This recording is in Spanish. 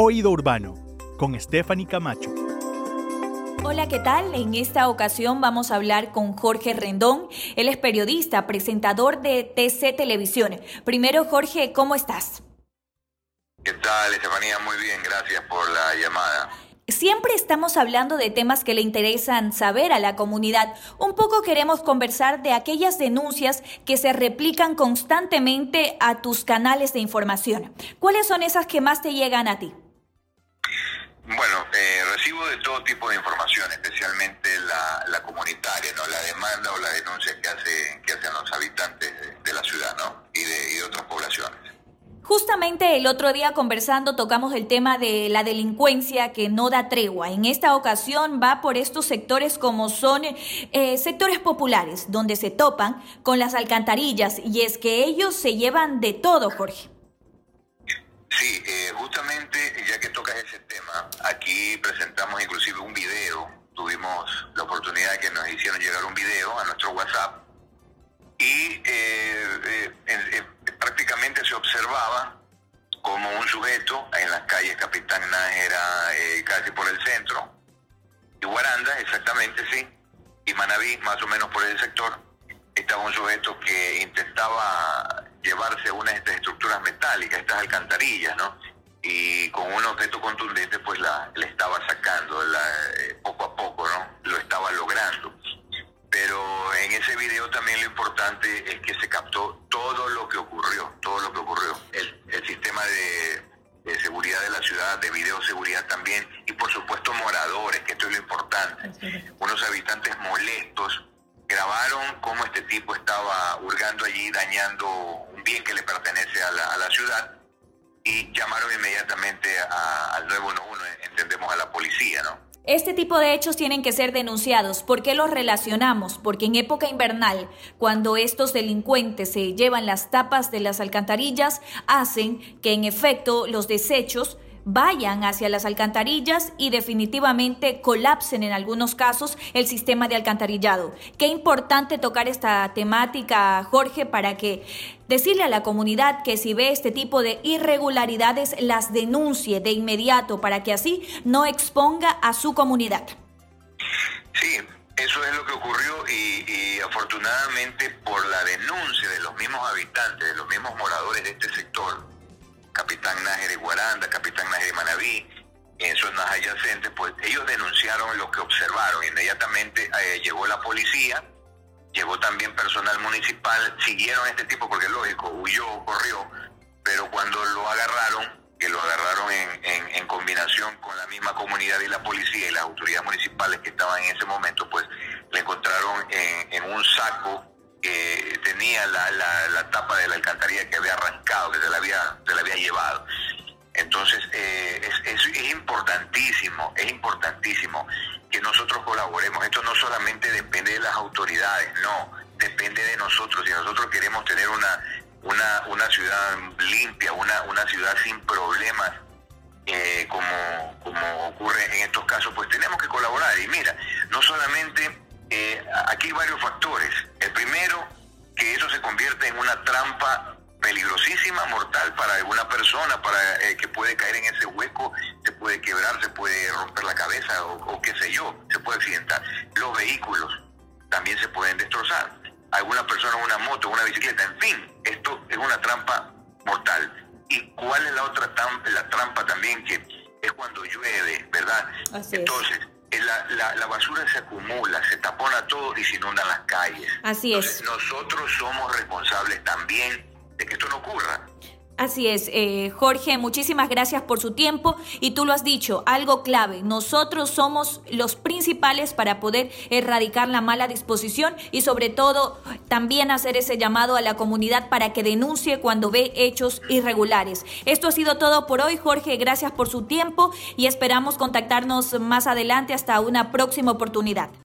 Oído Urbano, con Stephanie Camacho. Hola, ¿qué tal? En esta ocasión vamos a hablar con Jorge Rendón. Él es periodista, presentador de TC Televisión. Primero, Jorge, ¿cómo estás? ¿Qué tal, Estefanía? Muy bien, gracias por la llamada. Siempre estamos hablando de temas que le interesan saber a la comunidad. Un poco queremos conversar de aquellas denuncias que se replican constantemente a tus canales de información. ¿Cuáles son esas que más te llegan a ti? Bueno, eh, recibo de todo tipo de información, especialmente la, comunitaria, ¿no? La demanda o la denuncia que, hace, que hacen los habitantes de, la ciudad, ¿no? Y de, y de otras poblaciones. Justamente el otro día conversando tocamos el tema de la delincuencia que no da tregua. En esta ocasión va por estos sectores como son eh, sectores populares, donde se topan con las alcantarillas y es que ellos se llevan de todo, Jorge. Sí, eh, justamente ya que tocas ese tema, aquí presentamos inclusive un video, tuvimos la oportunidad de que nos hicieron llegar un video a nuestro WhatsApp y eh, prácticamente se observaba como un sujeto en las calles Capitán Nájera, eh, casi por el centro, y Guaranda, exactamente, sí, y Manabí, más o menos por el sector, estaba un sujeto que intentaba llevarse una de estas estructuras metálicas, estas alcantarillas, ¿no? Y con un objeto contundente, pues la, le estaba sacando la, eh, poco a poco, ¿no? Lo estaba logrando. Pero en ese video también lo importante es que se captó todo lo que ocurrió, todo lo que ocurrió. El, sistema de, seguridad de la ciudad, de videoseguridad también, y por supuesto moradores, que esto es lo importante. Unos habitantes molestos grabaron cómo este tipo estaba hurgando allí, dañando un bien que le pertenece a la, ciudad, y llamaron inmediatamente al 911, entendemos a la policía, ¿no? Este tipo de hechos tienen que ser denunciados. ¿Por qué los relacionamos? Porque en época invernal, cuando estos delincuentes se llevan las tapas de las alcantarillas, hacen que en efecto los desechos vayan hacia las alcantarillas y definitivamente colapsen en algunos casos el sistema de alcantarillado. Qué importante tocar esta temática, Jorge, para que decirle a la comunidad que si ve este tipo de irregularidades las denuncie de inmediato para que así no exponga a su comunidad. Sí, eso es lo que ocurrió y, afortunadamente por la denuncia de los mismos habitantes, de los mismos moradores de este sector, Capitán Nájera de Guaranda, Capitán Nájera de Manabí, en zonas adyacentes, pues ellos denunciaron lo que observaron. Inmediatamente eh, llegó la policía, llegó también personal municipal, siguieron este tipo porque lógico, huyó, corrió, pero cuando lo agarraron, que lo agarraron en, en, combinación con la misma comunidad y la policía y las autoridades municipales que estaban en ese momento, pues le encontraron en, en un saco que tenía la, la, tapa de la alcantarilla que había arrancado, que se la había, se la había llevado. Entonces, eh, es, es, importantísimo, es importantísimo que nosotros colaboremos. Esto no solamente depende de las autoridades, no, depende de nosotros. Si nosotros queremos tener una, una, una ciudad limpia, una, una ciudad sin problemas, eh, como, como ocurre en estos casos, pues tenemos que colaborar. Y mira, no solamente eh, aquí hay varios factores. El primero, que eso se convierte en una trampa peligrosísima, mortal para alguna persona, para eh, que puede caer en ese hueco, se puede quebrar, se puede romper la cabeza o, qué sé yo, se puede accidentar. Los vehículos también se pueden destrozar. Alguna persona, una moto, una bicicleta, en fin, esto es una trampa mortal. ¿Y cuál es la otra trampa, la trampa también que es cuando llueve, ¿verdad? Entonces, la, la, basura se acumula, se tapona todo y se inundan las calles. Así es. Nosotros somos responsables también de que esto no ocurra. Así es, eh, Jorge, muchísimas gracias por su tiempo y tú lo has dicho, algo clave, nosotros somos los principales para poder erradicar la mala disposición y sobre todo también hacer ese llamado a la comunidad para que denuncie cuando ve hechos irregulares. Esto ha sido todo por hoy, Jorge, gracias por su tiempo y esperamos contactarnos más adelante hasta una próxima oportunidad.